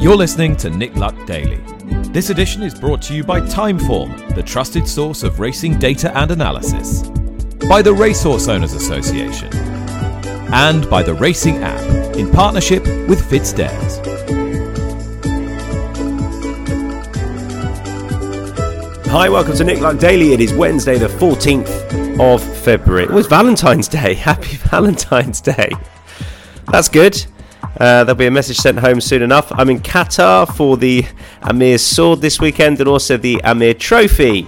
You're listening to Nick Luck Daily. This edition is brought to you by Timeform, the trusted source of racing data and analysis, by the Racehorse Owners Association, and by the Racing app in partnership with FitzDares. Hi, welcome to Nick Luck Daily. It is Wednesday, the 14th of February. It was Valentine's Day. Happy Valentine's Day. That's good. Uh, there'll be a message sent home soon enough. I'm in Qatar for the Amir Sword this weekend and also the Amir Trophy.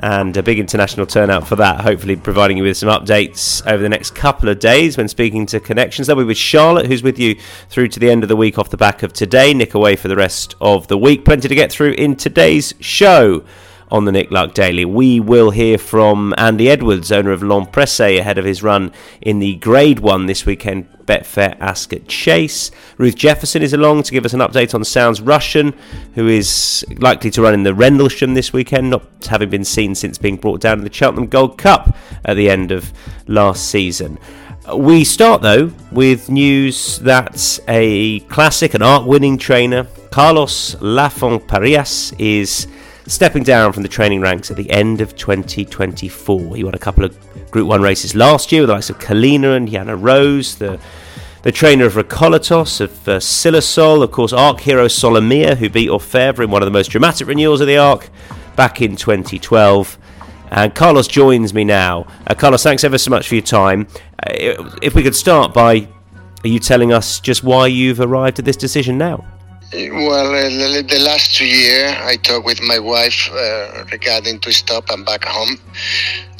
And a big international turnout for that, hopefully providing you with some updates over the next couple of days when speaking to Connections. They'll be with Charlotte, who's with you through to the end of the week off the back of today. Nick away for the rest of the week. Plenty to get through in today's show on the Nick Luck Daily. We will hear from Andy Edwards, owner of L'Homme Presse, ahead of his run in the Grade 1 this weekend, Betfair Ascot Chase. Ruth Jefferson is along to give us an update on Sounds Russian, who is likely to run in the Rendlesham this weekend, not having been seen since being brought down in the Cheltenham Gold Cup at the end of last season. We start though with news that a classic and Arc winning trainer, Carlos Laffon-Parias, is stepping down from the training ranks at the end of 2024. He won a couple of Group 1 races last year with the likes of Kelina and Yana Rose, the the trainer of Recoletos, of uh, Silasol, of course, Arc hero Solemia, who beat Orfevre in one of the most dramatic renewals of the Arc back in 2012. And Carlos joins me now. Uh, Carlos, thanks ever so much for your time. Uh, if we could start by are you telling us just why you've arrived at this decision now. Well, uh, the last two years, I talked with my wife uh, regarding to stop and back home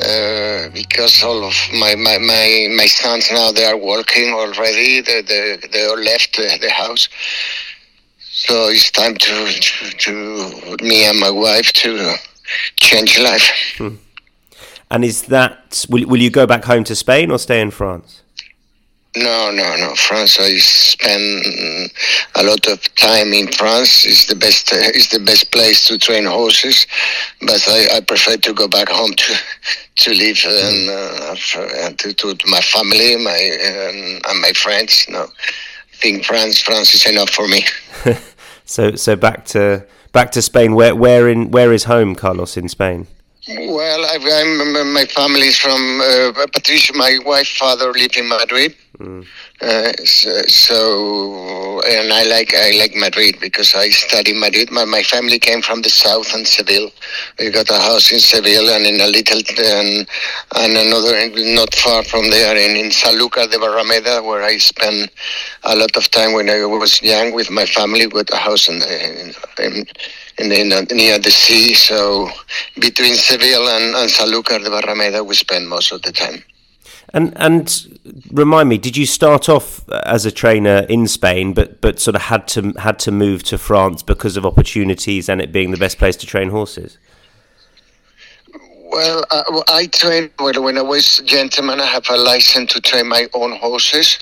uh, because all of my, my, my, my sons now they are working already. They, they, they all left the house, so it's time to, to, to me and my wife to change life. Hmm. And is that will will you go back home to Spain or stay in France? No, no, no. France. I spend a lot of time in France. It's the best. Uh, it's the best place to train horses, but I, I prefer to go back home to to live and, uh, to, to my family, my um, and my friends. No, I think France. France is enough for me. so, so back to back to Spain. Where, where in where is home, Carlos, in Spain? Well, I, am my family is from uh, Patricia. My wife, father live in Madrid. Uh, so, and I like I like Madrid because I study Madrid. My my family came from the south and Seville. We got a house in Seville and in a little and and another not far from there in in Sanlúcar de Barrameda where I spent a lot of time when I was young with my family. With a house in, in, in near the sea. So between Seville and, and Sanlúcar de Barrameda, we spend most of the time. And and remind me, did you start off as a trainer in Spain, but but sort of had to had to move to France because of opportunities and it being the best place to train horses? Well, uh, I trained well, when I was a gentleman. I have a license to train my own horses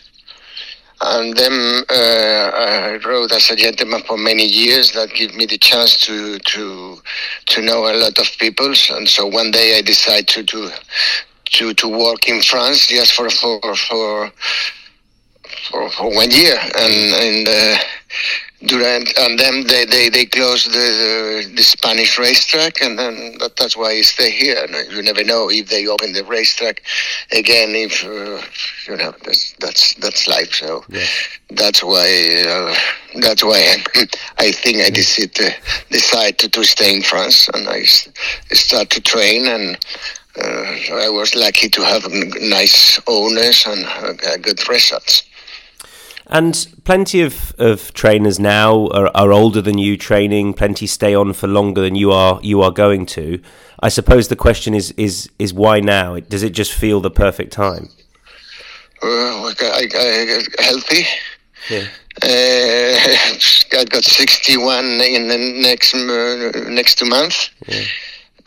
and then uh, I rode as a gentleman for many years. That gave me the chance to to to know a lot of people. And so one day I decided to to to, to work in France just for for for for, for one year, and and. Uh, Durant, and then they, they, they closed the, the, the Spanish racetrack, and then that, that's why I stay here. You never know if they open the racetrack again. If uh, you know, that's that's that's life. So yeah. that's why uh, that's why I, I think I decided to, decide to, to stay in France, and I start to train and. Uh, I was lucky to have nice owners and uh, good results. And plenty of, of trainers now are, are older than you training. Plenty stay on for longer than you are you are going to. I suppose the question is is is why now? Does it just feel the perfect time? Uh, I, I, healthy. Yeah. Uh, I got sixty one in the next uh, next two months. Yeah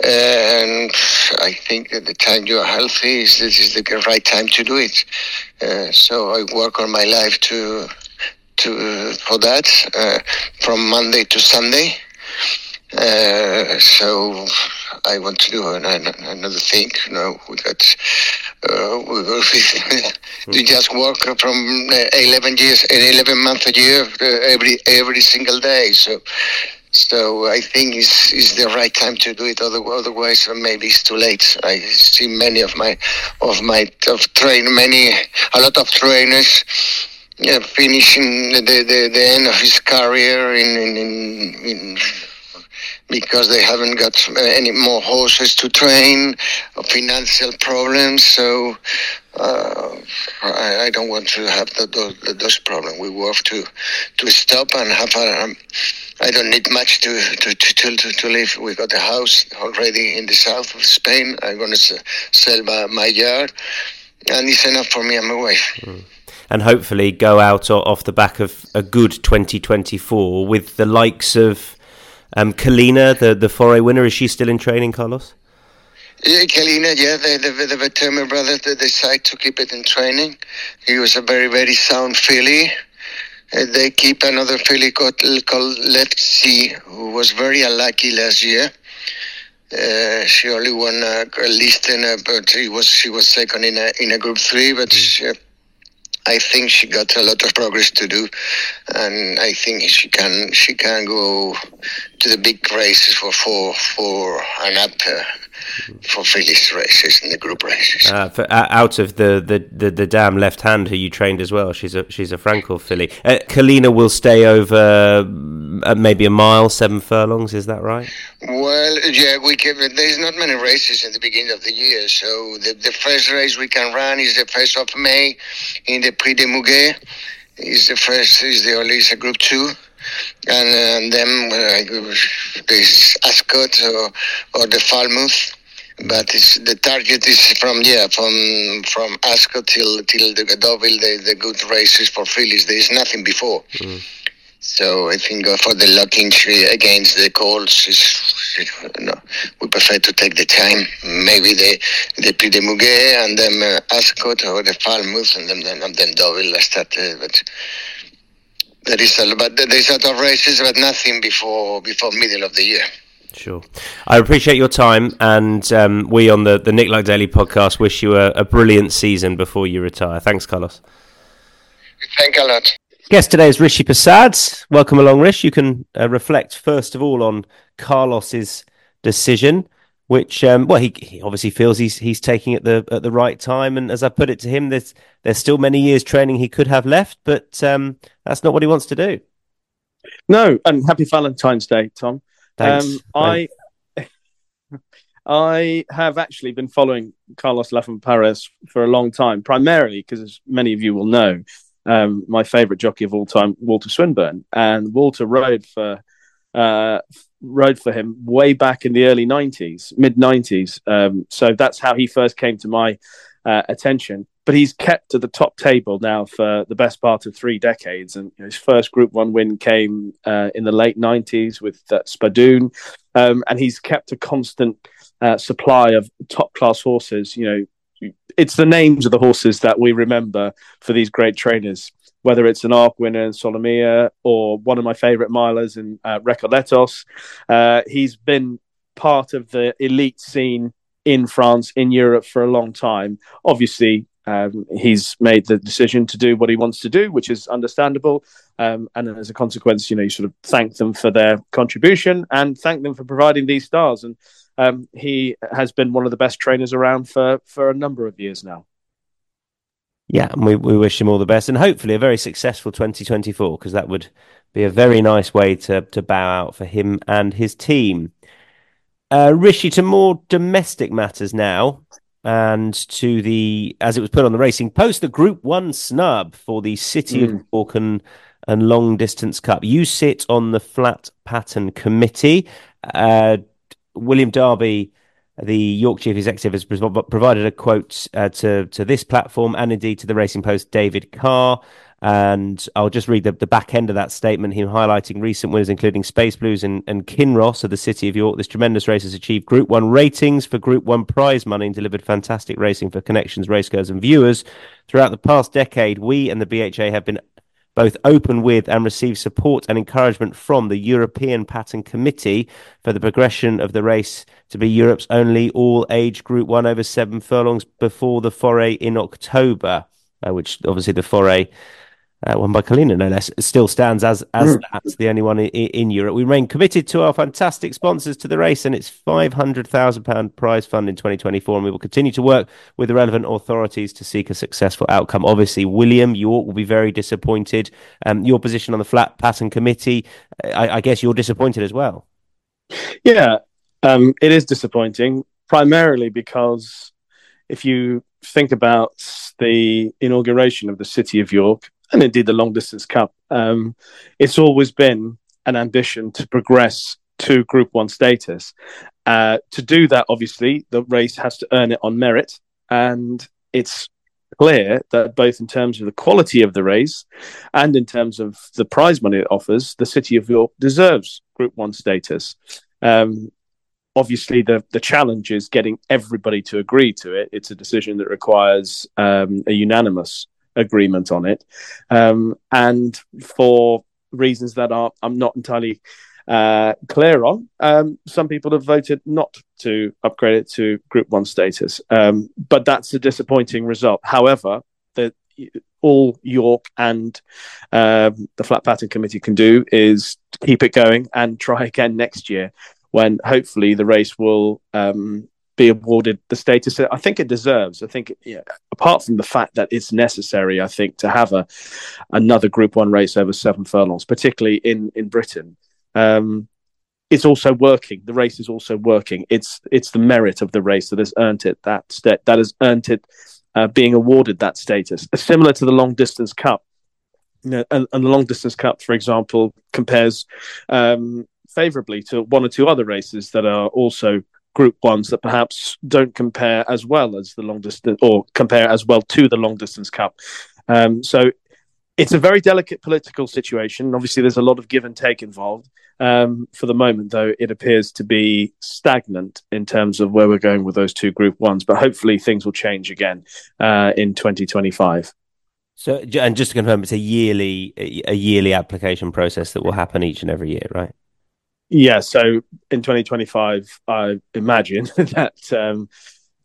and I think that the time you are healthy is this is the right time to do it. Uh, so I work on my life to to for that uh, from Monday to Sunday. Uh, so I want to do another thing. You know, we got uh, we just work from uh, 11 years, 11 months a year, uh, every every single day. So, so I think it's, it's the right time to do it. Otherwise, uh, maybe it's too late. I see many of my of my of train many a lot of trainers yeah, finishing the, the, the end of his career in, in, in because they haven't got uh, any more horses to train, financial problems. So uh, I, I, don't want to have the, those, those problems. We work to to stop and have a. Um, I don't need much to to, to, to, to live. We got a house already in the south of Spain. I'm going to sell my, my yard, and it's enough for me and my wife. Mm and hopefully go out off the back of a good 2024 with the likes of um, Kelina, the the Forêt winner. Is she still in training, Carlos? Yeah, Kelina, yeah, the the, the Wertheimer brothers they decided to keep it in training. He was a very very sound filly. Uh, they keep another filly called, called Sea, who was very unlucky last year. Uh, she only won a, a list in a, but he was she was second in a in a group three, but. Mm. She, I think she got a lot of progress to do, and I think she can she can go to the big races for for for an up uh, for fillies races and the group races. Uh, for, uh, out of the, the, the, the dam left hand who you trained as well, she's a she's a Frankel filly. Uh, Kelina will stay over uh, maybe a mile, seven furlongs. Is that right? Well, yeah, we can, there's not many races in the beginning of the year, so the, the first race we can run is the first of May in the Prix du Muguet. Is the first is the only is a group two and, and then uh, this Ascot or, or the Falmouth but the target is from yeah from from Ascot till till the Deauville the, the good races for fillies there is nothing before. Mm. so I think uh, for the locking against the Colts is no, we prefer to take the time. Maybe the the Prix du Muguet and then uh, Ascot or the Falmouth and then and then Deauville start uh, but there is a but there is a lot of races but nothing before before middle of the year Sure. I appreciate your time, and um, we on the, the Nick Luck Daily podcast wish you a, a, brilliant season before you retire. Thanks, Carlos. Thank you a lot. Guest today is Rishi Persad. Welcome along, Rish. You can uh, reflect first of all on Carlos's decision, which um, well, he, he, obviously feels he's he's taking at the at the right time. And as I put it to him, there's there's still many years training he could have left, but um, that's not what he wants to do. No, and happy Valentine's Day, Tom. Thanks. Um, I I have actually been following Carlos Laffon-Parias for a long time, primarily because, as many of you will know, um, my favourite jockey of all time, Walter Swinburn, and Walter rode for uh, rode for him way back in the early '90s, mid '90s. Um, so that's how he first came to my uh, attention but he's kept at the top table now for the best part of three decades. And his first Group One win came uh, in the late '90s with uh, Spadoun, um, and he's kept a constant uh, supply of top class horses. You know, it's the names of the horses that we remember for these great trainers. Whether it's an Arc winner in Solemia or one of my favourite milers in uh, Recoletos, uh, he's been part of the elite scene in France, in Europe for a long time. Obviously, um, he's made the decision to do what he wants to do, which is understandable. Um, and as a consequence, you know, you sort of thank them for their contribution and thank them for providing these stars. And um, he has been one of the best trainers around for, for a number of years now. Yeah, and we, we wish him all the best and hopefully a very successful 2024 because that would be a very nice way to, to bow out for him and his team. Uh, Rishi, to more domestic matters now and to the, as it was put on the Racing Post, the Group One snub for the City mm. of York and, and Long Distance Cup. You sit on the Flat Pattern Committee. Uh, William Derby, the York Chief Executive, has provided a quote uh, to to this platform and indeed to the Racing Post. David Carr and I'll just read the, the back end of that statement, him highlighting recent winners, including Space Blues and, and Kinross of the City of York. This tremendous race has achieved Group 1 ratings for Group 1 prize money and delivered fantastic racing for connections, racegoers, and viewers. Throughout the past decade, we and the BHA have been both open with and receive support and encouragement from the European Pattern Committee for the progression of the race to be Europe's only all age Group 1 over seven furlongs before the Forêt in October, uh, which obviously the Forêt uh, won by Kelina, no less, still stands as as mm. that's the only one in, in, Europe. We remain committed to our fantastic sponsors to the race and its five hundred thousand pound prize fund in twenty twenty four, and we will continue to work with the relevant authorities to seek a successful outcome. Obviously, William York will be very disappointed. Um, your position on the flat pattern committee, I, I guess you're disappointed as well. Yeah, um, it is disappointing, primarily because if you think about the inauguration of the city of York and indeed the long distance cup, um, it's always been an ambition to progress to Group One status. Uh, to do that, obviously, the race has to earn it on merit, and it's clear that both in terms of the quality of the race and in terms of the prize money it offers, the City of York deserves Group One status. Um, obviously, the the challenge is getting everybody to agree to it. It's a decision that requires um, a unanimous agreement on it. Um, and for reasons that are I'm not entirely uh, clear on, um, some people have voted not to upgrade it to Group One status. Um, but that's a disappointing result. However, the all York and um, the Flat Pattern Committee can do is keep it going and try again next year when hopefully the race will um, be awarded the status I think it deserves. I think, yeah, apart from the fact that it's necessary, I think, to have a another Group One race over seven furlongs, particularly in in Britain. Um, it's also working. The race is also working. It's it's the merit of the race that has earned it that sta- that has earned it uh, being awarded that status. Similar to the long distance cup, you know, and, and the long distance cup, for example, compares um, favourably to one or two other races that are also group ones that perhaps don't compare as well as the long distance or compare as well to the long distance cup. Um, so it's a very delicate political situation. Obviously, there's a lot of give and take involved. Um, for the moment, though, it appears to be stagnant in terms of where we're going with those two group ones. But hopefully, things will change again uh, in 2025. So, and just to confirm, it's a yearly a yearly application process that will happen each and every year, right? Yeah, so in 2025, I imagine that um,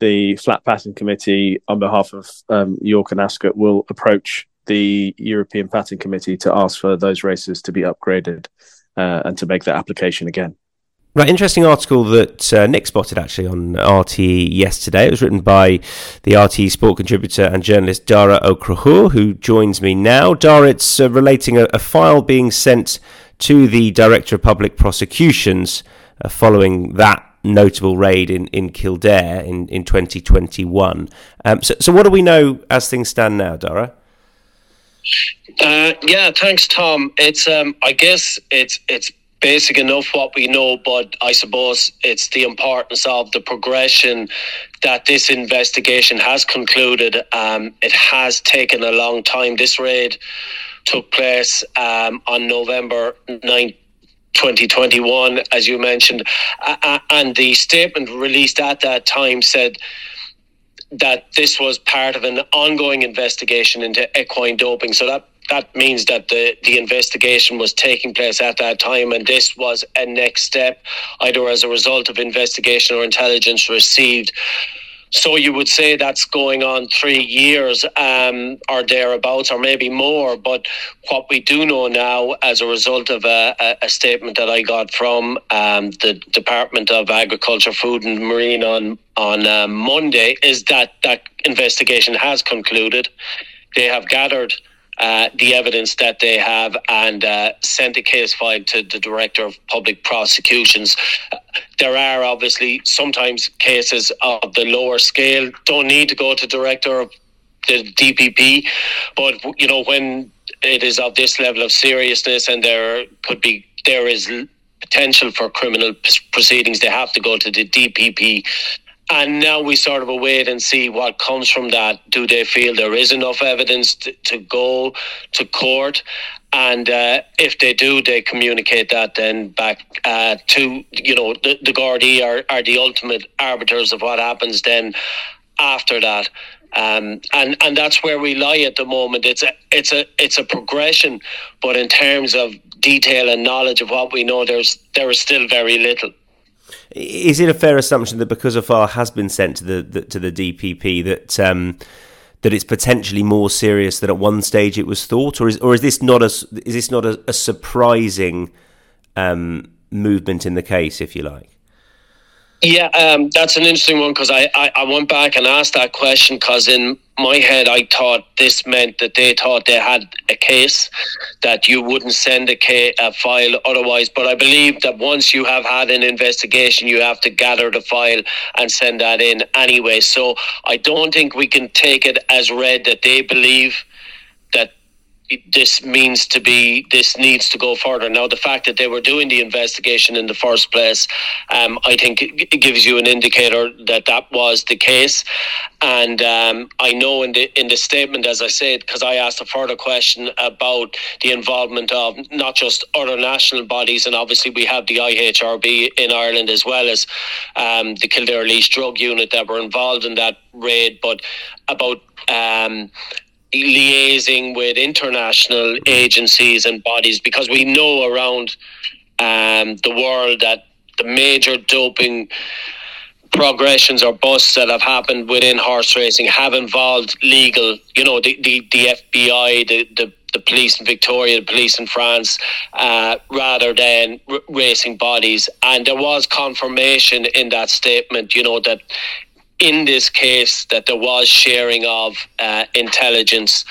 the Flat Pattern Committee, on behalf of um, York and Ascot, will approach the European Pattern Committee to ask for those races to be upgraded uh, and to make that application again. Right, interesting article that uh, Nick spotted actually on RTE yesterday. It was written by the RTE sport contributor and journalist Daragh Ó Conchúir, who joins me now. Daragh, it's uh, relating a, a, file being sent to the Director of Public Prosecutions uh, following that notable raid in, in Kildare in, in 2021. Um, so, so, what do we know as things stand now, Daragh? Uh, yeah, thanks, Tom. It's um, I guess it's it's basic enough what we know, but I suppose it's the importance of the progression that this investigation has concluded. Um, it has taken a long time. This raid took place um, on November 9th. 2021, as you mentioned, uh, and the statement released at that time said that this was part of an ongoing investigation into equine doping. So that that means that the, the investigation was taking place at that time, and this was a next step, either as a result of investigation or intelligence received so you would say that's going on three years um, or thereabouts, or maybe more. But what we do know now, as a result of a, a statement that I got from um, the Department of Agriculture, Food and Marine on on uh, Monday, is that that investigation has concluded. They have gathered uh, the evidence that they have and uh, sent a case file to the Director of Public Prosecutions. There are obviously sometimes cases of the lower scale, don't need to go to Director of the DPP, but you know, when it is of this level of seriousness and there could be, there is potential for criminal proceedings, they have to go to the DPP and now we sort of await and see what comes from that. Do they feel there is enough evidence to, to go to court? And uh, if they do, they communicate that then back uh, to, you know, the, the Gardaí are, are the ultimate arbiters of what happens then after that. Um, and and that's where we lie at the moment. It's a it's a it's a progression, but in terms of detail and knowledge of what we know, there's there is still very little. Is it a fair assumption that because a file has been sent to the, the to the DPP that um, that it's potentially more serious than at one stage it was thought, or is or is this not a is this not a, a surprising um, movement in the case, if you like? Yeah, um, that's an interesting one because I, I, I, went back and asked that question because in my head I thought this meant that they thought they had a case that you wouldn't send a, case, a file otherwise. But I believe that once you have had an investigation, you have to gather the file and send that in anyway. So I don't think we can take it as read that they believe this means to be this needs to go further. Now, the fact that they were doing the investigation in the first place, um, I think, it gives you an indicator that that was the case. And um, I know in the in the statement, as I said, because I asked a further question about the involvement of not just other national bodies, and obviously we have the IHRB in Ireland as well as um, the Kildare Laois Drug Unit that were involved in that raid, but about um, liaising with international agencies and bodies because we know around um, the world that the major doping progressions or busts that have happened within horse racing have involved legal, you know, the, the, the FBI, the, the, the police in Victoria, the police in France, uh, rather than r- racing bodies. And there was confirmation in that statement, you know, that in this case that there was sharing of uh, intelligence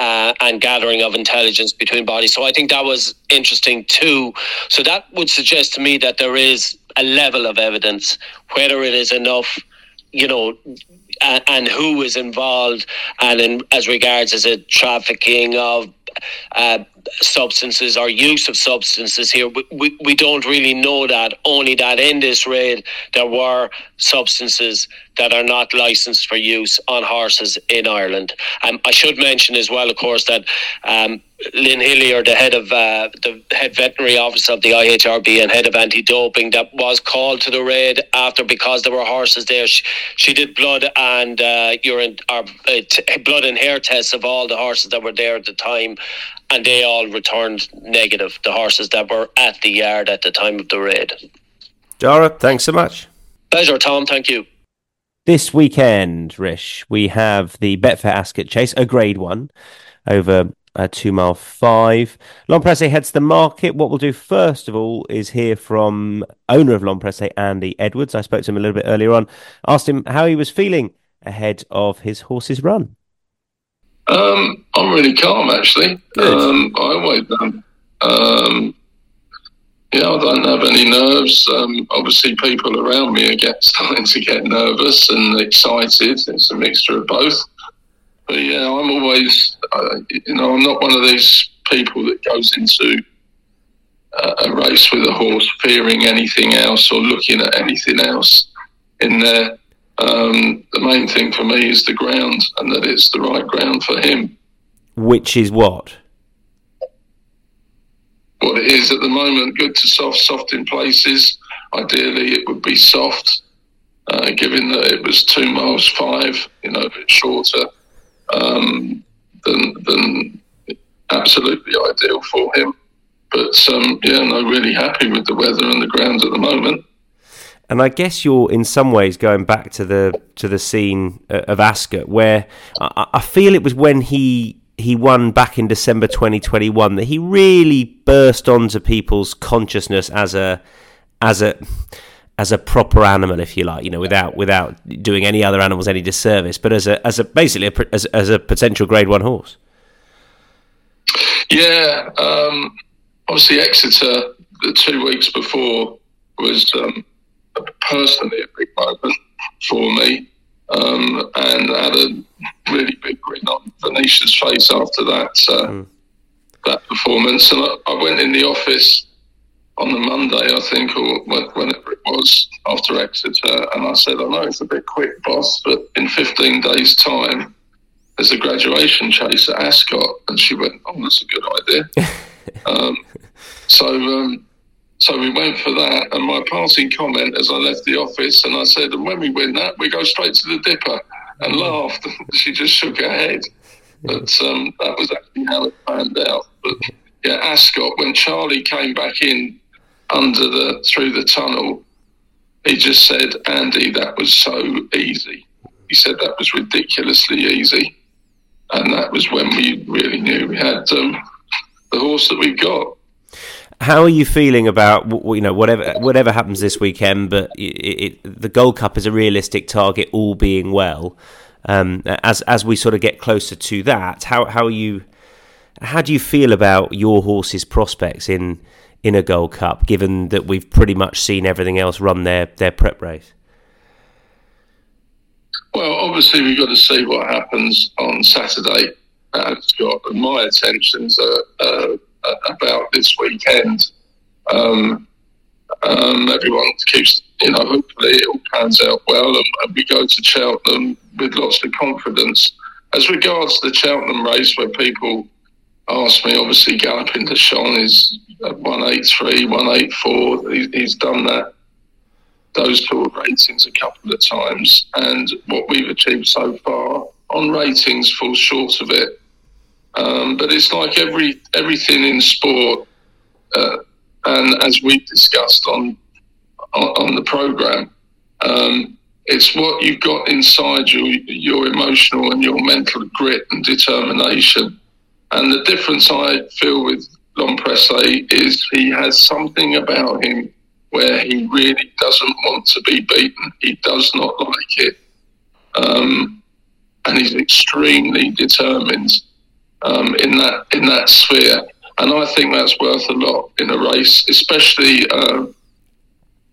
uh, and gathering of intelligence between bodies. So I think that was interesting too. So that would suggest to me that there is a level of evidence, whether it is enough, you know, and, who is involved, and in, as regards as a trafficking of uh, substances or use of substances here. We, we, we don't really know that, only that in this raid there were substances that are not licensed for use on horses in Ireland. Um, I should mention as well, of course, that um, Lynn Hillyer, the head of uh, the head veterinary officer of the IHRB and head of anti-doping, that was called to the raid after because there were horses there. She, she did blood and uh, urine or uh, t- blood and hair tests of all the horses that were there at the time, and they all returned negative. The horses that were at the yard at the time of the raid. Daragh, thanks so much. Pleasure, Tom. Thank you. This weekend, Rish, we have the Betfair Ascot Chase, a Grade One, over uh, two mile five. L'Homme heads the market. What we'll do first of all is hear from owner of L'Homme Andy Edwards. I spoke to him a little bit earlier on. Asked him how he was feeling ahead of his horse's run. Um, I'm really calm actually. Um, I always am. Um, yeah, I don't have any nerves. Um, obviously, people around me are get, starting to get nervous and excited. It's a mixture of both. But yeah, I'm always, uh, you know, I'm not one of these people that goes into a race with a horse fearing anything else or looking at anything else in there. Um, the main thing for me is the ground and that it's the right ground for him. Which is what? What it is at the moment, good to soft, soft in places. Ideally, it would be soft, uh, given that it was two miles five, you know, a bit shorter um, than, than absolutely ideal for him. But um, yeah, no, really happy with the weather and the ground at the moment. And I guess you're in some ways going back to the to the scene uh, of Ascot, where I, I feel it was when he he won back in December 2021 that he really burst onto people's consciousness as a as a as a proper animal, if you like, you know, without without doing any other animals any disservice, but as a as a basically a, as, as a potential Grade One horse. Yeah, um, obviously Exeter the two weeks before was um, personally a big moment for me, um, and had a really big grin on Venetia's face after that uh, mm. that performance. And I, I went in the office on the Monday, I think, or whenever it was after Exeter, and I said, I know it's a bit quick, boss, but in 15 days' time, there's a graduation chase at Ascot. And she went, Oh, that's a good idea. um, so, um, so we went for that. And my passing comment as I left the office, and I said, And when we win that, we go straight to the dipper. and laughed. she just shook her head. But um, that was actually how it panned out. But yeah, Ascot, when Charlie came back in under the through the tunnel, he just said, Andy, that was so easy. He said that was ridiculously easy. And that was when we really knew we had um, the horse that we got. How are you feeling about you know whatever whatever happens this weekend? But it, it, the Gold Cup is a realistic target, all being well. Um, as as we sort of get closer to that, how how are you? How do you feel about your horse's prospects in in a Gold Cup, given that we've pretty much seen everything else run their their prep race? Well, obviously we've got to see what happens on Saturday. Uh, Scott, my attentions are uh, about this weekend. Um, um, everyone keeps, you know, hopefully it all pans out well and, and, we go to Cheltenham with lots of confidence. As regards the Cheltenham race, where people ask me, obviously Galopin Des Champs is 183, 184. He, he's done that, those sort of ratings a couple of times. And what we've achieved so far on ratings falls short of it. Um, but it's like every everything in sport, uh, and as we've discussed on on, on the program, um, it's what you've got inside you, your emotional and your mental grit and determination. And the difference I feel with L'Homme is he has something about him where he really doesn't want to be beaten. He does not like it. Um, and he's extremely determined um, in that in that sphere, and I think that's worth a lot in a race, especially uh,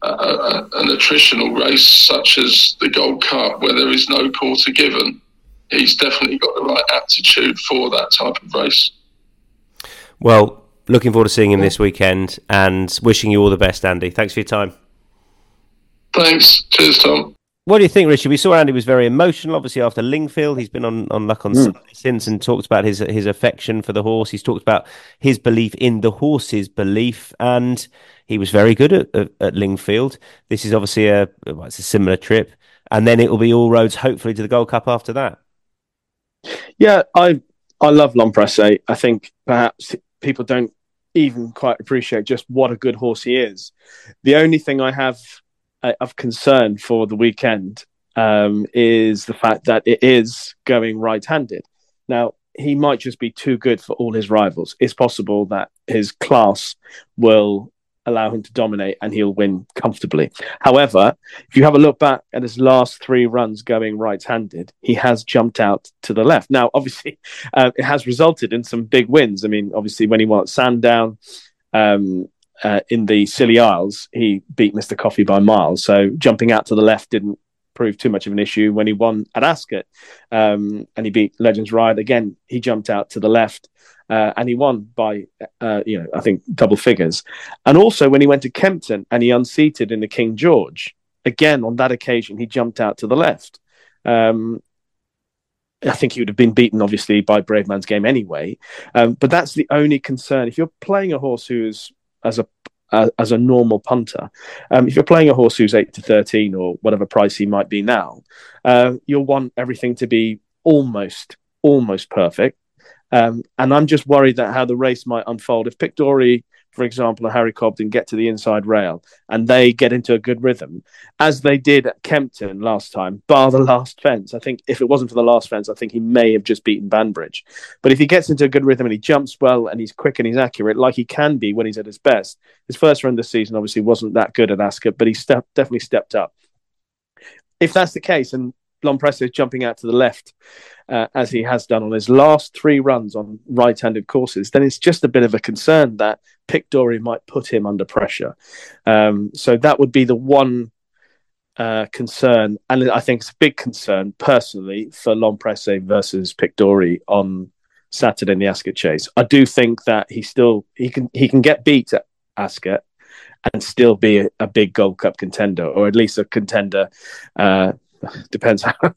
a, a, an attritional race such as the Gold Cup, where there is no quarter given. He's definitely got the right aptitude for that type of race. Well, looking forward to seeing him this weekend, and wishing you all the best, Andy. Thanks for your time. Thanks. Cheers, Tom. What do you think, Richard? We saw Andy was very emotional. Obviously, after Lingfield, he's been on, on luck on mm. since and talked about his his affection for the horse. He's talked about his belief in the horse's belief, and he was very good at, at, at Lingfield. This is obviously a well, it's a similar trip, and then it will be all roads hopefully to the Gold Cup after that. Yeah, I I love L'Homme I think perhaps people don't even quite appreciate just what a good horse he is. The only thing I have of concern for the weekend um, is the fact that it is going right-handed. Now he might just be too good for all his rivals. It's possible that his class will allow him to dominate and he'll win comfortably. However, if you have a look back at his last three runs going right-handed, he has jumped out to the left. Now, obviously, uh, it has resulted in some big wins. I mean, obviously, when he won at Sandown, um, uh, in the Scilly Isles, he beat Mr. Coffee by miles. So jumping out to the left didn't prove too much of an issue when he won at Ascot um, and he beat Legends Ride. Again, he jumped out to the left uh, and he won by, uh, you know, I think double figures. And also when he went to Kempton and he unseated in the King George, again, on that occasion, he jumped out to the left. Um, I think he would have been beaten, obviously, by Brave Man's Bravemansgame anyway. Um, but that's the only concern. If you're playing a horse who's as a as a normal punter. Um, if you're playing a horse who's eight to thirteen or whatever price he might be now, uh, you'll want everything to be almost almost perfect. Um, and I'm just worried that how the race might unfold. If Pic D'Orhy for example, Harry Cobden get to the inside rail and they get into a good rhythm, as they did at Kempton last time, bar the last fence. I think if it wasn't for the last fence, I think he may have just beaten Banbridge. But if he gets into a good rhythm and he jumps well and he's quick and he's accurate, like he can be when he's at his best, his first run this season obviously wasn't that good at Ascot, but he step, definitely stepped up. If that's the case, and L'Homme is jumping out to the left uh, as he has done on his last three runs on right-handed courses, then it's just a bit of a concern that Pic D'Orhy might put him under pressure. Um, so that would be the one uh, concern, and I think it's a big concern personally for L'Homme Presse versus Pic D'Orhy on Saturday in the Ascot Chase. I do think that he still he can he can get beat at Ascot and still be a, a, big Gold Cup contender, or at least a contender uh, depends how,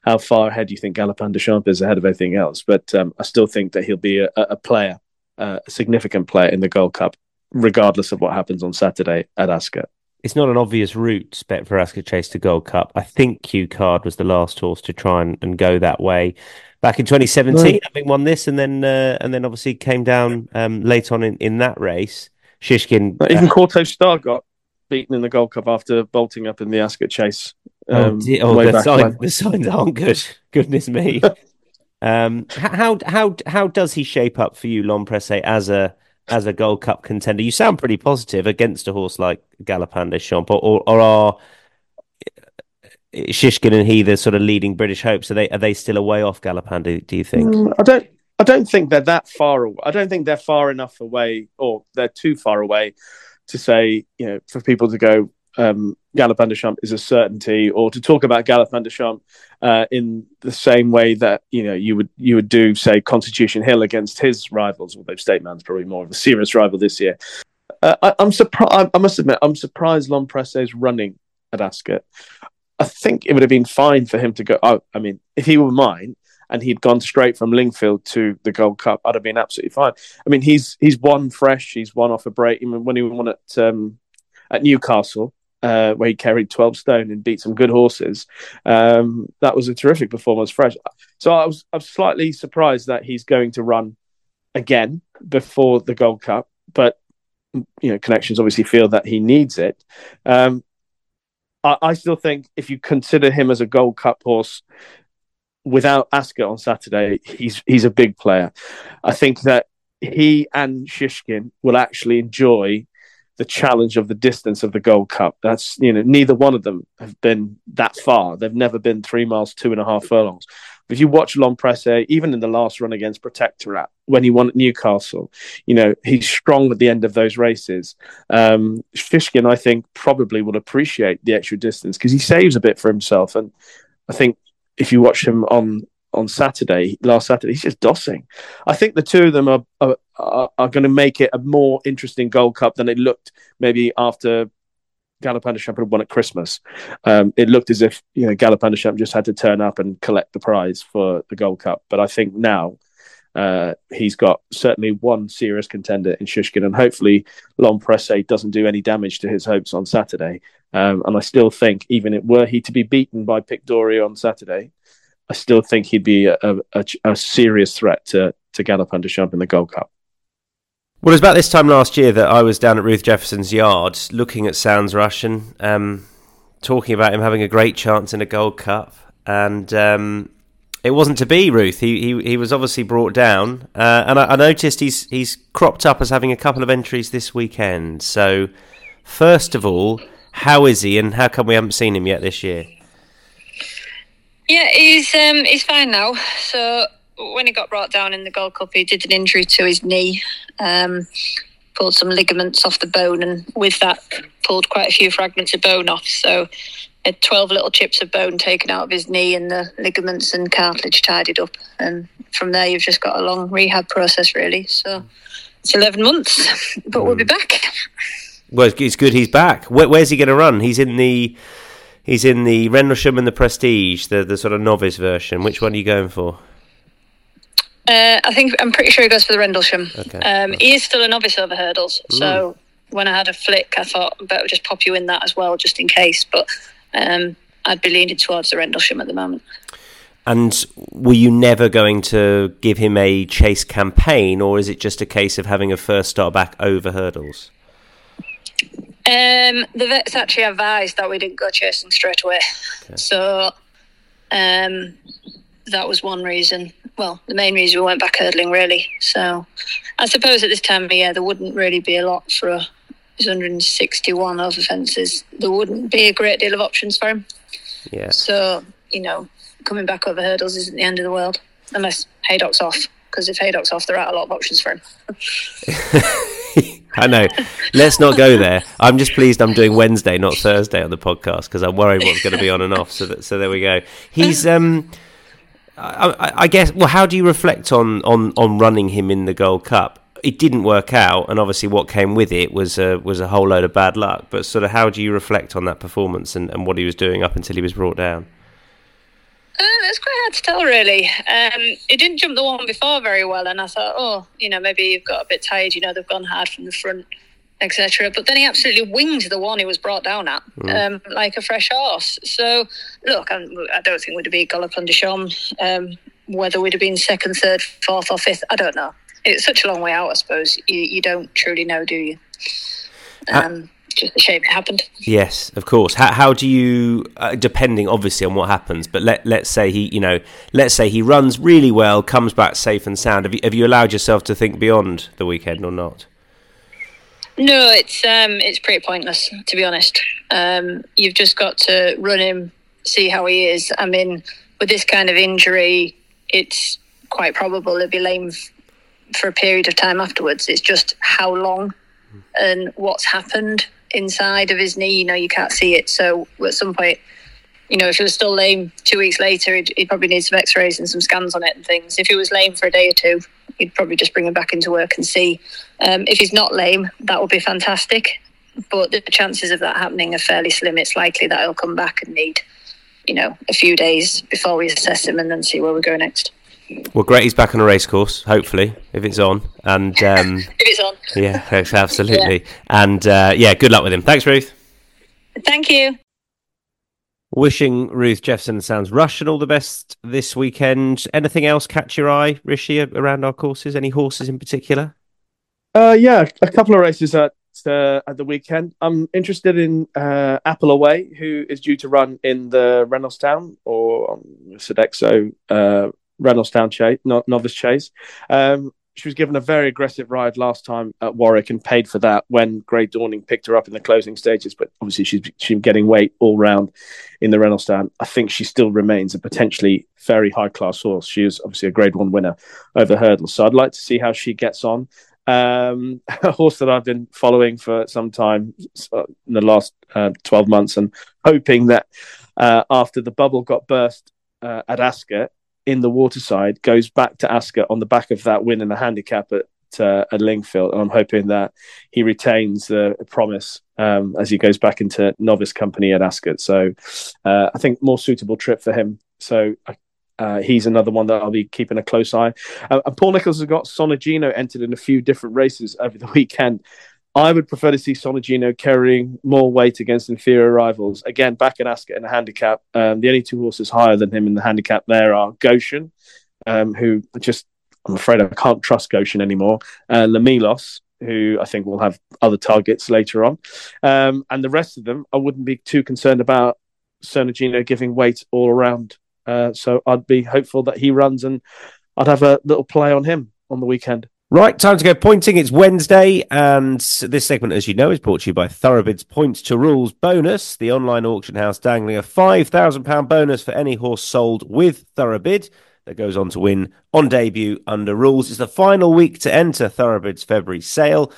how far ahead you think Galopin Des Champs is ahead of everything else. But um, I still think that he'll be a, a player, uh, a significant player in the Gold Cup, regardless of what happens on Saturday at Ascot. it's not an obvious route bet for Ascot Chase to Gold Cup. I think Cue Card was the last horse to try and, and go that way back in 2017. Right. Having won this, and then uh, and then obviously came down um, late on in, in that race. Shishkin, but even uh, Kauto Star got beaten in the Gold Cup after bolting up in the Ascot Chase. Oh, um, oh, oh the, sign, the signs aren't good. Goodness me. um, how how how does he shape up for you, L'Homme as a as a Gold Cup contender? You sound pretty positive against a horse like Galopin Des Champs, or, or are Shishkin and he the sort of leading British hopes? Are they are they still a way off Galopin? Do, do you think? Mm, I don't. I don't think they're that far. Away. I don't think they're far enough away, or they're too far away to say, you know, for people to go, um, Galopin Des Champs is a certainty, or to talk about Galopin Des Champs uh, in the same way that you know you would you would do, say, Constitution Hill against his rivals, although State Man's probably more of a serious rival this year. Uh, I, am surprised. I must admit, I'm surprised L'Homme Presse is running at Ascot. I think it would have been fine for him to go. Oh, I mean, if he were mine and he'd gone straight from Lingfield to the Gold Cup, I'd have been absolutely fine. I mean, he's he's won fresh. He's won off a break. Even when he won at um, at Newcastle, uh, where he carried 12 stone and beat some good horses. Um, that was a terrific performance, fresh. So I was, I was slightly surprised that he's going to run again before the Gold Cup, but you know, connections obviously feel that he needs it. Um, I, I still think if you consider him as a Gold Cup horse, without Ascot on Saturday, he's he's a big player. I think that he and Shishkin will actually enjoy the challenge of the distance of the Gold Cup. That's you know neither one of them have been that far. They've never been three miles, two and a half furlongs. If you watch L'Homme Presse, even in the last run against Protectorat, when he won at Newcastle, you know he's strong at the end of those races. Um, Shishkin, I think, probably will appreciate the extra distance because he saves a bit for himself, and I think if you watch him on on Saturday, last Saturday, he's just dossing. I think the two of them are are, are, going to make it a more interesting Gold Cup than it looked maybe after Galopin Des Champs had won at Christmas. Um, it looked as if you know Galopin Des Champs just had to turn up and collect the prize for the Gold Cup. But I think now uh, he's got certainly one serious contender in Shishkin, and hopefully L'Homme Presse doesn't do any damage to his hopes on Saturday. Um, and I still think, even if, were he to be beaten by Pic D'Orhy on Saturday, I still think he'd be a, a, a serious threat to, to Galopin Des Champs in the Gold Cup. Well, it was about this time last year that I was down at Ruth Jefferson's yard looking at Sounds Russian, um, talking about him having a great chance in a Gold Cup. And um, it wasn't to be, Ruth. He he, he was obviously brought down. Uh, and I, I noticed he's, he's cropped up as having a couple of entries this weekend. So, first of all, how is he and how come we haven't seen him yet this year? Yeah, he's um, he's fine now. So when he got brought down in the Gold Cup, he did an injury to his knee, um, pulled some ligaments off the bone, and with that, pulled quite a few fragments of bone off. So had 12 little chips of bone taken out of his knee and the ligaments and cartilage tidied up. And from there, you've just got a long rehab process, really. So it's 11 months, but we'll be hmm. back. Well, it's good he's back. Where, where's he going to run? He's in the He's in the Rendlesham and the Prestige, the the sort of novice version. Which one are you going for? Uh, I think I'm pretty sure he goes for the Rendlesham. Okay. Um, he is still a novice over hurdles, mm. so when I had a flick, I thought I better just pop you in that as well, just in case. But um, I'd be leaning towards the Rendlesham at the moment. And were you never going to give him a chase campaign, or is it just a case of having a first start back over hurdles? Um, the vets actually advised that we didn't go chasing straight away. Okay. So um, that was one reason. Well, the main reason we went back hurdling, really. So I suppose at this time of year, there wouldn't really be a lot for a 161 over fences. There wouldn't be a great deal of options for him. Yeah. So, you know, coming back over hurdles isn't the end of the world, unless Haydock's off. Because if Haydock's off, there are a lot of options for him. I know. Let's not go there. I'm just pleased I'm doing Wednesday, not Thursday, on the podcast because I'm worried what's going to be on and off. So that, so there we go. He's um, I, I, guess. Well, how do you reflect on on on running him in the Gold Cup? It didn't work out, and obviously what came with it was a was a whole load of bad luck. But sort of, how do you reflect on that performance and, and what he was doing up until he was brought down? Uh, it's quite hard to tell, really. Um, it didn't jump the one before very well, and I thought, oh, you know, maybe you've got a bit tired. You know, they've gone hard from the front. etc. But then he absolutely winged the one he was brought down at, um, like a fresh horse. So, look, I'm, I don't think we'd have beat Galopin Des Champs. Um, whether we'd have been second, third, fourth, or fifth, I don't know. It's such a long way out, I suppose. You, you don't truly know, do you? Um, just a shame it happened. Yes, of course. How, how do you, uh, depending obviously on what happens, but let let's say he, you know, let's say he runs really well, comes back safe and sound. Have you have you allowed yourself to think beyond the weekend or not? No, it's um, it's pretty pointless to be honest. Um, you've just got to run him, see how he is. I mean, with this kind of injury, it's quite probable he'll be lame for a period of time afterwards. It's just how long and what's happened inside of his knee. You know, you can't see it. So at some point, you know, if he was still lame two weeks later, he'd, he'd probably need some X-rays and some scans on it and things. If he was lame for a day or two, he'd probably just bring him back into work and see. Um, if he's not lame, that would be fantastic. But the chances of that happening are fairly slim. It's likely that he'll come back and need, you know, a few days before we assess him and then see where we go next. Well, great. He's back on a race course, hopefully, if it's on. And um, If it's on. yeah, thanks, absolutely. And uh, yeah, good luck with him. Thanks, Ruth. Thank you. Wishing Ruth Jefferson sounds Russian all the best this weekend. Anything else catch your eye, Rishi, around our courses? Any horses in particular? Uh, yeah, a couple of races at uh, at the weekend. I'm interested in uh, Apple Away, who is due to run in the Reynoldstown or um, Sodexo uh, Reynolds chase, novice chase. Um, she was given a very aggressive ride last time at Warwick and paid for that when Grey Dawning picked her up in the closing stages. But obviously, she's she's getting weight all round in the Reynolds I think she still remains a potentially very high class horse. She is obviously a Grade One winner over hurdles, so I'd like to see how she gets on. Um, a horse that I've been following for some time uh, in the last uh, 12 months and hoping that uh, after the bubble got burst uh, at Ascot in the waterside goes back to Ascot on the back of that win in the handicap at uh, at Lingfield, and I'm hoping that he retains the promise um, as he goes back into novice company at Ascot. So uh, I think more suitable trip for him. So uh, he's another one that I'll be keeping a close eye. Uh, and Paul Nicholls has got Sonigino entered in a few different races over the weekend. I would prefer to see Sonigino carrying more weight against inferior rivals. Again, back in Ascot in the handicap, um, the only two horses higher than him in the handicap there are Goshen, um, who just, I'm afraid I can't trust Goshen anymore, uh, Lamilos, who I think will have other targets later on. Um, and the rest of them, I wouldn't be too concerned about Sonigino giving weight all around. Uh, so I'd be hopeful that he runs and I'd have a little play on him on the weekend. Right, time to go pointing. It's Wednesday, and this segment, as you know, is brought to you by ThoroughBid's Points to Rules bonus, the online auction house dangling a £5,000 bonus for any horse sold with Thoroughbid that goes on to win on debut under rules. It's the final week to enter ThoroughBid's February sale.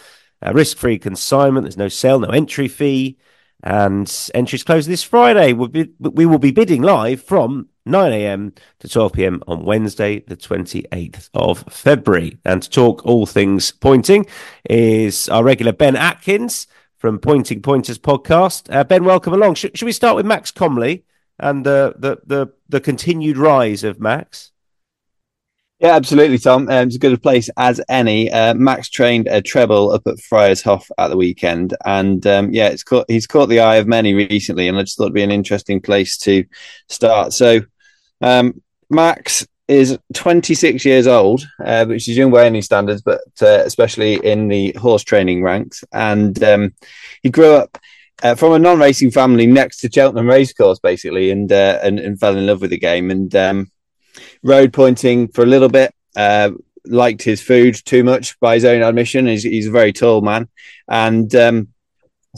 Risk free consignment, there's no sale, no entry fee, and entries close this Friday. We'll be, we will be bidding live from 9 a.m. to 12 p.m. on Wednesday, the 28th of February. And to talk all things pointing is our regular Ben Atkins from Pointing Pointers podcast. Uh, ben, welcome along. Sh- should we start with Max Comley and the, the, the, the continued rise of Max? Yeah, absolutely, Tom. Um, it's as good a place as any. Uh, Max trained a treble up at Friars Haugh at the weekend, and um, yeah, it's caught, he's caught the eye of many recently, and I just thought it'd be an interesting place to start. So, um, Max is 26 years old, uh, which is young by any standards, but uh, especially in the horse training ranks. And um, he grew up uh, from a non-racing family next to Cheltenham Racecourse, basically, and, uh, and, and fell in love with the game. And um, rode pointing for a little bit. Uh, liked his food too much by his own admission. He's, he's a very tall man, and um,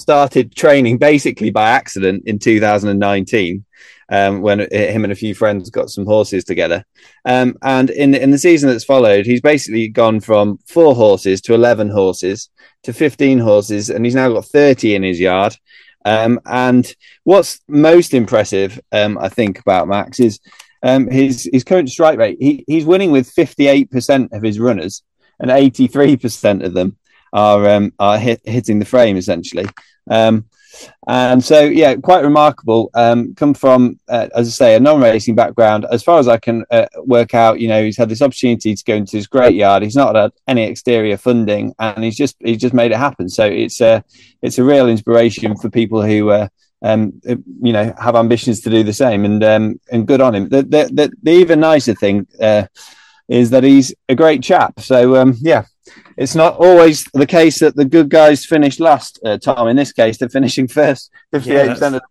started training basically by accident in 2019 um, when him and a few friends got some horses together. Um, and in in the season that's followed, he's basically gone from four horses to 11 horses to 15 horses, and he's now got 30 in his yard. Um, and what's most impressive, um, I think, about Max is um, his his current strike rate. He, he's winning with 58% of his runners, and 83% of them are um, are hit, hitting the frame essentially. Um, And so, yeah, quite remarkable. Um, come from, uh, as I say, a non-racing background. As far as I can uh, work out, you know, he's had this opportunity to go into this great yard. He's not had any exterior funding, and he's just he's just made it happen. So it's a it's a real inspiration for people who. Uh, um, you know, have ambitions to do the same, and um, and good on him. The the, the, the even nicer thing uh, is that he's a great chap. So um, yeah, it's not always the case that the good guys finish last. Uh, Tom, in this case, they're finishing first, fifty-eight yeah, percent.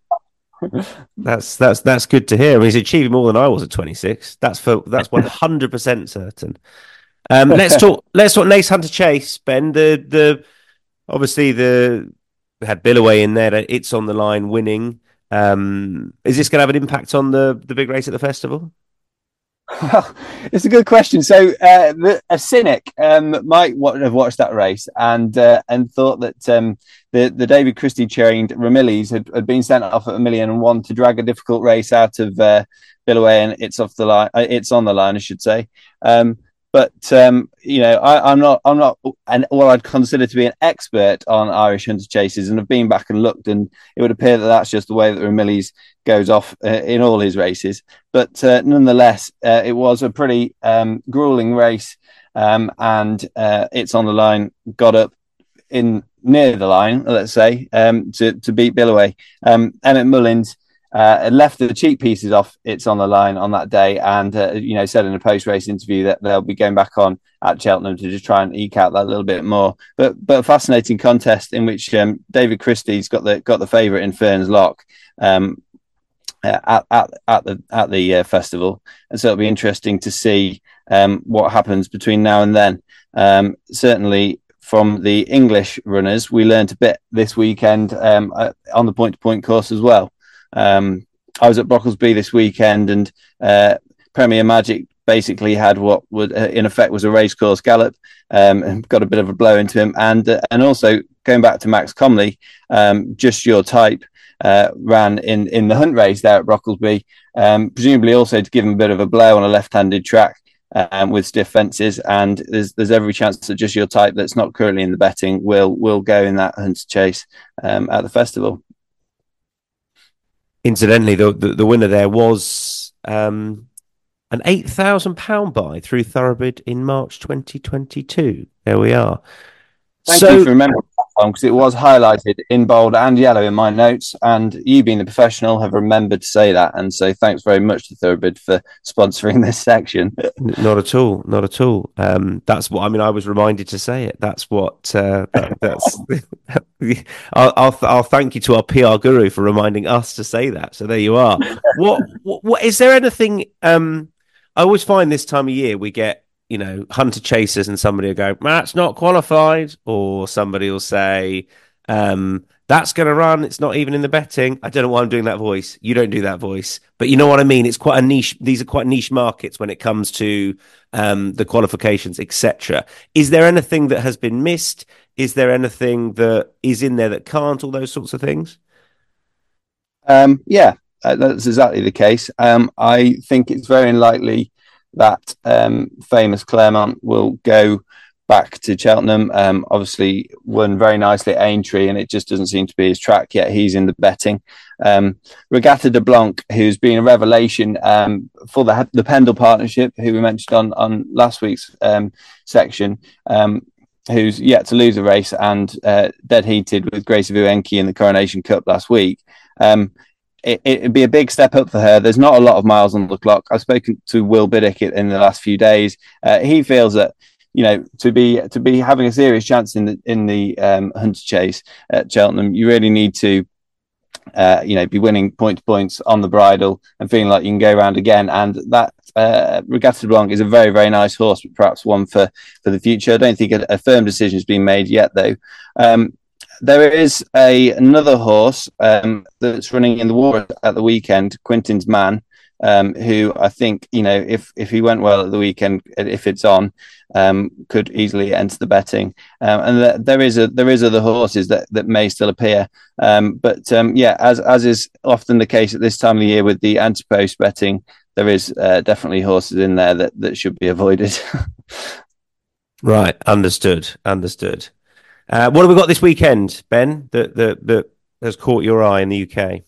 That's that's that's good to hear. He's achieving more than I was at 26. That's for that's 100 percent certain. Um, let's talk. Let's talk. Naas Hunter Chase, Ben. The the obviously the had Billaway in there. It's on the line, winning. Um, is this going to have an impact on the the big race at the festival? Well, it's a good question. So, uh, the, a cynic um, might have watched that race and uh, and thought that um, the the David Christie trained Ramillies had, had been sent off at a million and one to drag a difficult race out of uh, Billaway, and it's off the line. Uh, it's on the line, I should say. Um, but um, you know, I, am not, I'm not, and what I'd consider to be an expert on Irish hunter chases, and have been back and looked, and it would appear that that's just the way that Ramillies goes off uh, in all his races. But uh, nonetheless, uh, it was a pretty um, grueling race, um, and uh, it's on the line. Got up in near the line, let's say, um, to to beat Billaway. Um, Emmett Mullins uh, left the cheekpieces off. It's on the line on that day, and uh, you know said in a post race interview that they'll be going back on at Cheltenham to just try and eke out that little bit more. But but a fascinating contest in which um, David Christie's got the got the favourite in Ferns Lock. Um, uh, at, at at the at the uh, festival, and so it'll be interesting to see um, what happens between now and then. Um, certainly, from the English runners, we learned a bit this weekend um, uh, on the point to point course as well. Um, I was at Brocklesby this weekend, and uh, Premier Magic basically had what would, uh, in effect, was a racecourse gallop, um, and got a bit of a blow into him, and uh, and also going back to Max Comley, um, just your type. Uh, ran in, in the hunt race there at Brocklesby, um, presumably also to give him a bit of a blow on a left-handed track um, with stiff fences, and there's there's every chance that just your type that's not currently in the betting will will go in that hunt chase um, at the festival incidentally, the, the, the winner there was um, an eight thousand pound buy through ThoroughBid in March 2022. There we are. Thank so, you for remembering because it was highlighted in bold and yellow in my notes. And you, being the professional, have remembered to say that. And so, thanks very much to ThoroughBid for sponsoring this section. Not at all, not at all. Um, that's what I mean. I was reminded to say it. That's what. Uh, that, that's. I'll, I'll, I'll thank you to our PR guru for reminding us to say that. So there you are. what, what, what is there anything? Um, I always find this time of year we get you know, hunter chasers and somebody will go, that's not qualified, or somebody will say, um, that's going to run. It's not even in the betting. I don't know why I'm doing that voice. You don't do that voice, but you know what I mean. It's quite a niche. These are quite niche markets when it comes to um, the qualifications, etc. Is there anything that has been missed? Is there anything that is in there that can't? All those sorts of things. Um, yeah, that's exactly the case. Um, I think it's very unlikely that um, Famous Clermont will go back to Cheltenham. Um, obviously, won very nicely at Aintree, and it just doesn't seem to be his track yet. He's in the betting. Um, Regatta de Blanc, who's been a revelation um, for the the Pendle partnership, who we mentioned on on last week's um, section. Um, who's yet to lose a race and uh, dead heated with Grace Vuenki in the Coronation Cup last week. It, would be a big step up for her. There's not a lot of miles on the clock. I've spoken to Will Biddick in the last few days. Uh, he feels that you know to be to be having a serious chance in the in the um, hunter chase at Cheltenham, you really need to. Uh, you know, be winning point to points on the bridle and feeling like you can go around again. And that uh, Regatta Blanc is a very, very nice horse, but perhaps one for, for the future. I don't think a, a firm decision has been made yet, though. Um, there is a another horse um, that's running in the war at the weekend, Quintin's Man, um, who I think you know if if he went well at the weekend, if it's on, um, could easily enter the betting. Um, and th- there is a there is other horses that, that may still appear, um, but um, yeah, as as is often the case at this time of the year with the anti-post betting, there is uh, definitely horses in there that that should be avoided. right, understood, understood. Uh, what have we got this weekend, Ben? That that that has caught your eye in the UK?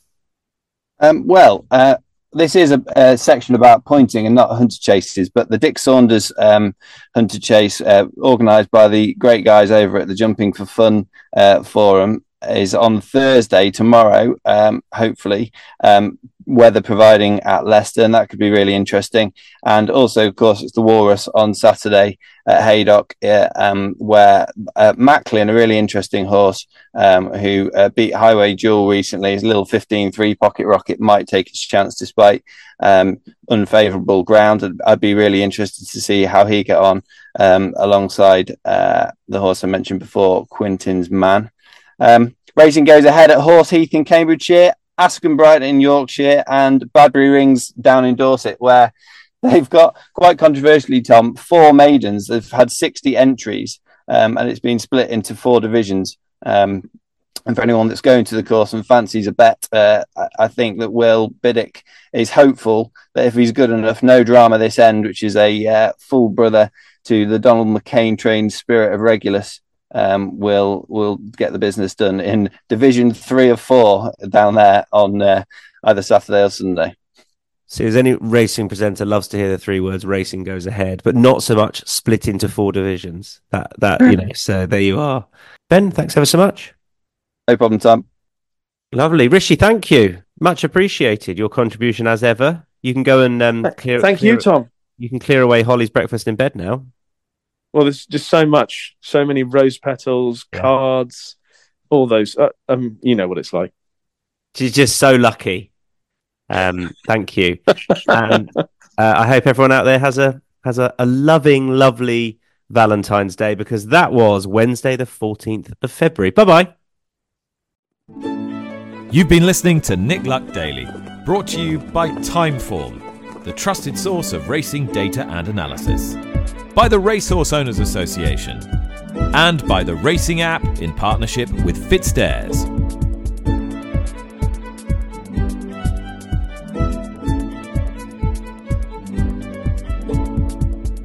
Um, well, uh, this is a, a, section about pointing and not hunter chases, but the Dick Saunders um, hunter chase, uh, organised by the great guys over at the Jumping for Fun uh, forum, is on Thursday tomorrow. Um, hopefully, um, weather providing at Leicester, and that could be really interesting. And also, of course, it's the Walrus on Saturday at Haydock, uh, um, where uh, Macklin, a really interesting horse um, who uh, beat Highway Jewel recently, his little 15 3 pocket rocket might take its chance despite um, unfavourable ground. I'd, I'd, be really interested to see how he get on um, alongside uh, the horse I mentioned before, Quintin's Man. Um, racing goes ahead at Horse Heath in Cambridgeshire Askham Bright in Yorkshire and Badbury Rings down in Dorset, where they've got quite controversially, Tom, four maidens. They've had 60 entries um, and it's been split into four divisions. Um, and for anyone that's going to the course and fancies a bet, uh, I think that Will Biddick is hopeful that if he's good enough, no drama this end, which is a uh, full brother to the Donald McCain trained Spirit of Regulus, um, will will get the business done in Division Three of four down there on uh, either Saturday or Sunday. So, as any racing presenter loves to hear the three words "racing goes ahead," but not so much split into four divisions. That that you know. So there you are, Ben. Thanks ever so much. No problem, Tom. Lovely, Rishi. Thank you, much appreciated. Your contribution as ever. You can go and um, clear. Thank clear, you, Tom. You can clear away Holly's breakfast in bed now. Well, there's just so much, so many rose petals, yeah. cards, all those. Uh, um, you know what it's like. She's just so lucky. Um, thank you, and uh, I hope everyone out there has a has a, a loving, lovely Valentine's Day because that was Wednesday, the fourteenth of February. Bye bye. You've been listening to Nick Luck Daily, brought to you by Timeform, the trusted source of racing data and analysis by the Racehorse Owners Association, and by the Racing app in partnership with FitzDares.